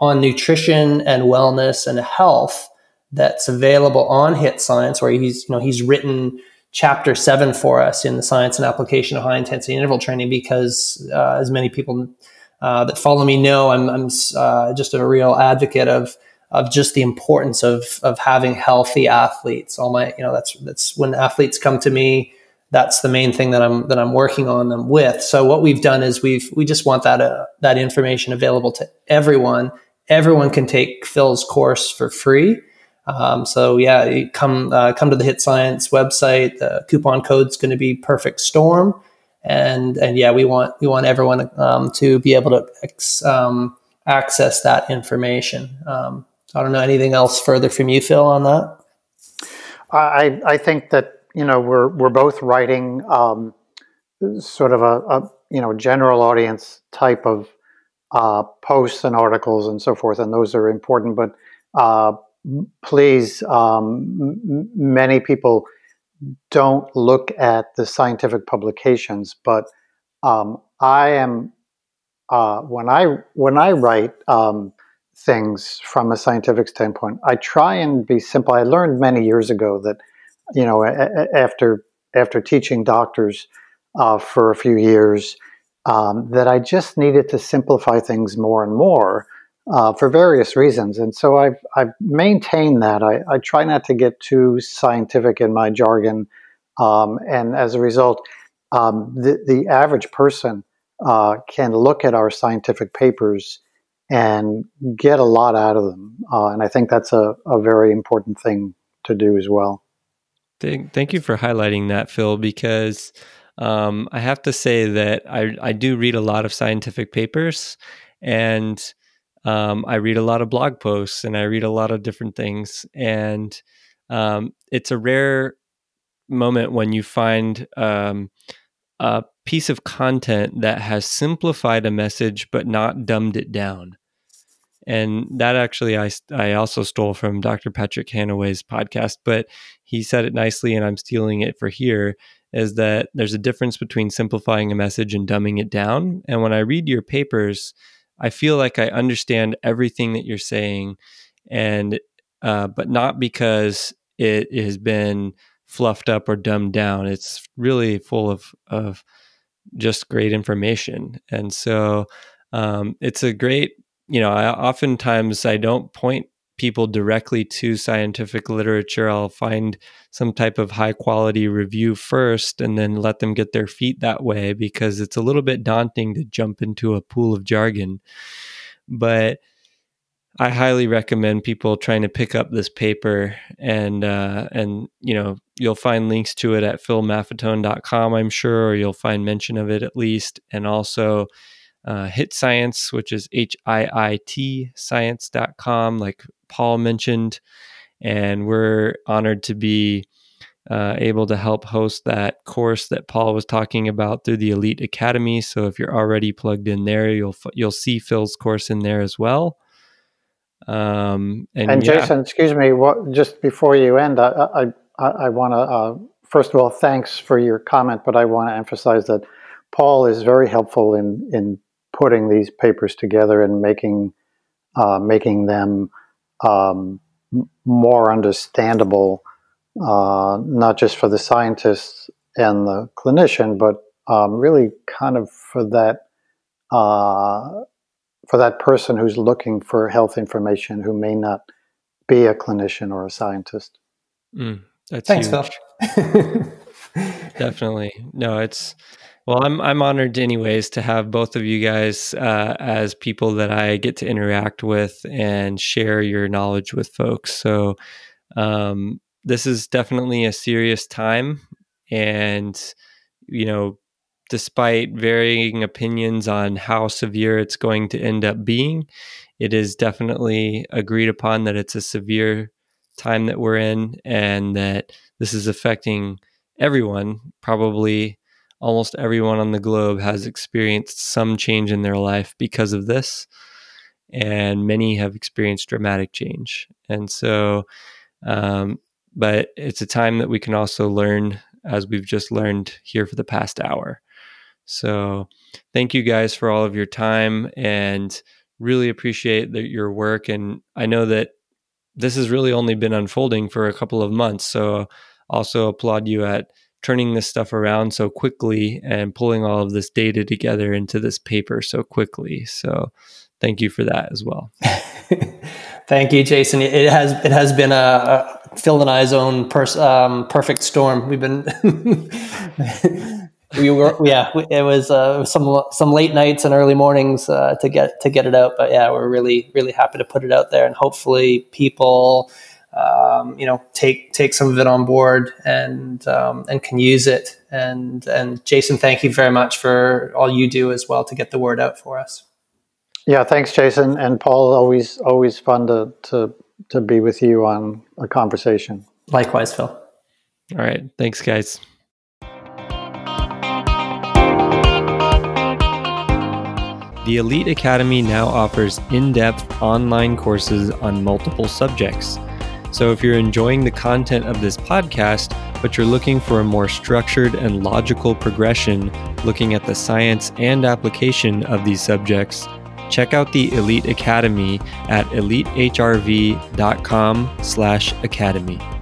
on nutrition and wellness and health that's available on HIIT Science, where he's you know he's written chapter seven for us in the science and application of high intensity interval training because uh, as many people uh, that follow me know, I'm, I'm uh, just a real advocate of of just the importance of of having healthy athletes. All my, you know, that's that's when athletes come to me. That's the main thing that I'm that I'm working on them with. So what we've done is we've we just want that uh, that information available to everyone. Everyone can take Phil's course for free. Um, so yeah, come uh, come to the HIIT Science website. The coupon code is going to be Perfect Storm, and and yeah, we want we want everyone um, to be able to ex, um, access that information. Um, I don't know anything else further from you, Phil, on that. I I think that you know we're we're both writing um, sort of a, a, you know general audience type of uh, posts and articles and so forth, and those are important. But uh, please, um, m- many people don't look at the scientific publications, but um, I am uh, when I when I write um, things from a scientific standpoint. I try and be simple. I learned many years ago that, you know, after after teaching doctors uh, for a few years, um, that I just needed to simplify things more and more uh, for various reasons. And so I've I've maintained that. I, I try not to get too scientific in my jargon, um, and as a result, um, the the average person uh, can look at our scientific papers and get a lot out of them. Uh, and I think that's a, a very important thing to do as well. Thank, thank you for highlighting that, Phil, because um, I have to say that I, I do read a lot of scientific papers and um, I read a lot of blog posts and I read a lot of different things. And um, it's a rare moment when you find um, a piece of content that has simplified a message but not dumbed it down and that actually I, I also stole from dr patrick hanaway's podcast but he said it nicely and i'm stealing it for here is that there's a difference between simplifying a message and dumbing it down. And when i read your papers i feel like i understand everything that you're saying. And uh, but not because it has been fluffed up or dumbed down. It's really full of of just great information. And so um, it's a great you know, I oftentimes I don't point people directly to scientific literature. I'll find some type of high quality review first and then let them get their feet that way because it's a little bit daunting to jump into a pool of jargon. But I highly recommend people trying to pick up this paper and uh, and you know you'll find links to it at philmaffetone.com I'm sure or you'll find mention of it at least and also uh, HIIT Science, which is H I I T science.com, like Paul mentioned. And we're honored to be uh, able to help host that course that Paul was talking about through the Elite Academy. So if you're already plugged in there, you'll you'll see Phil's course in there as well. Um, and, and Jason, yeah. excuse me, what, just before you end, I I, I want to uh, first of all thanks for your comment, but I want to emphasize that Paul is very helpful in in putting these papers together and making uh, making them um, more understandable, uh, not just for the scientists and the clinician, but um, really kind of for that uh, for that person who's looking for health information who may not be a clinician or a scientist. Mm, that's Thanks, huge. Phil. *laughs* Definitely. No, it's well, I'm I'm honored, anyways, to have both of you guys uh, as people that I get to interact with and share your knowledge with folks. So, um, this is definitely a serious time, and you know, despite varying opinions on how severe it's going to end up being, it is definitely agreed upon that it's a severe time that we're in and that this is affecting everyone. Probably almost everyone on the globe has experienced some change in their life because of this. And many have experienced dramatic change. And so, um, but it's a time that we can also learn as we've just learned here for the past hour. So, thank you guys for all of your time and really appreciate the, your work. And I know that this has really only been unfolding for a couple of months. So, also applaud you at turning this stuff around so quickly and pulling all of this data together into this paper so quickly. So, thank you for that as well. *laughs* thank you, Jason. It has it has been a, a Phil and I's own pers- um, perfect storm. We've been *laughs* we were yeah it was uh, some some late nights and early mornings uh, to get to get it out but yeah we're really really happy to put it out there and hopefully people um, you know take take some of it on board and um, and can use it. And and Jason thank you very much for all you do as well to get the word out for us. Yeah thanks Jason. And Paul always always fun to to to be with you on a conversation. Likewise Phil. All right. Thanks guys. The Elite Academy now offers in depth online courses on multiple subjects. So, if you're enjoying the content of this podcast, but you're looking for a more structured and logical progression looking at the science and application of these subjects, check out the Elite Academy at elitehrv.com/academy.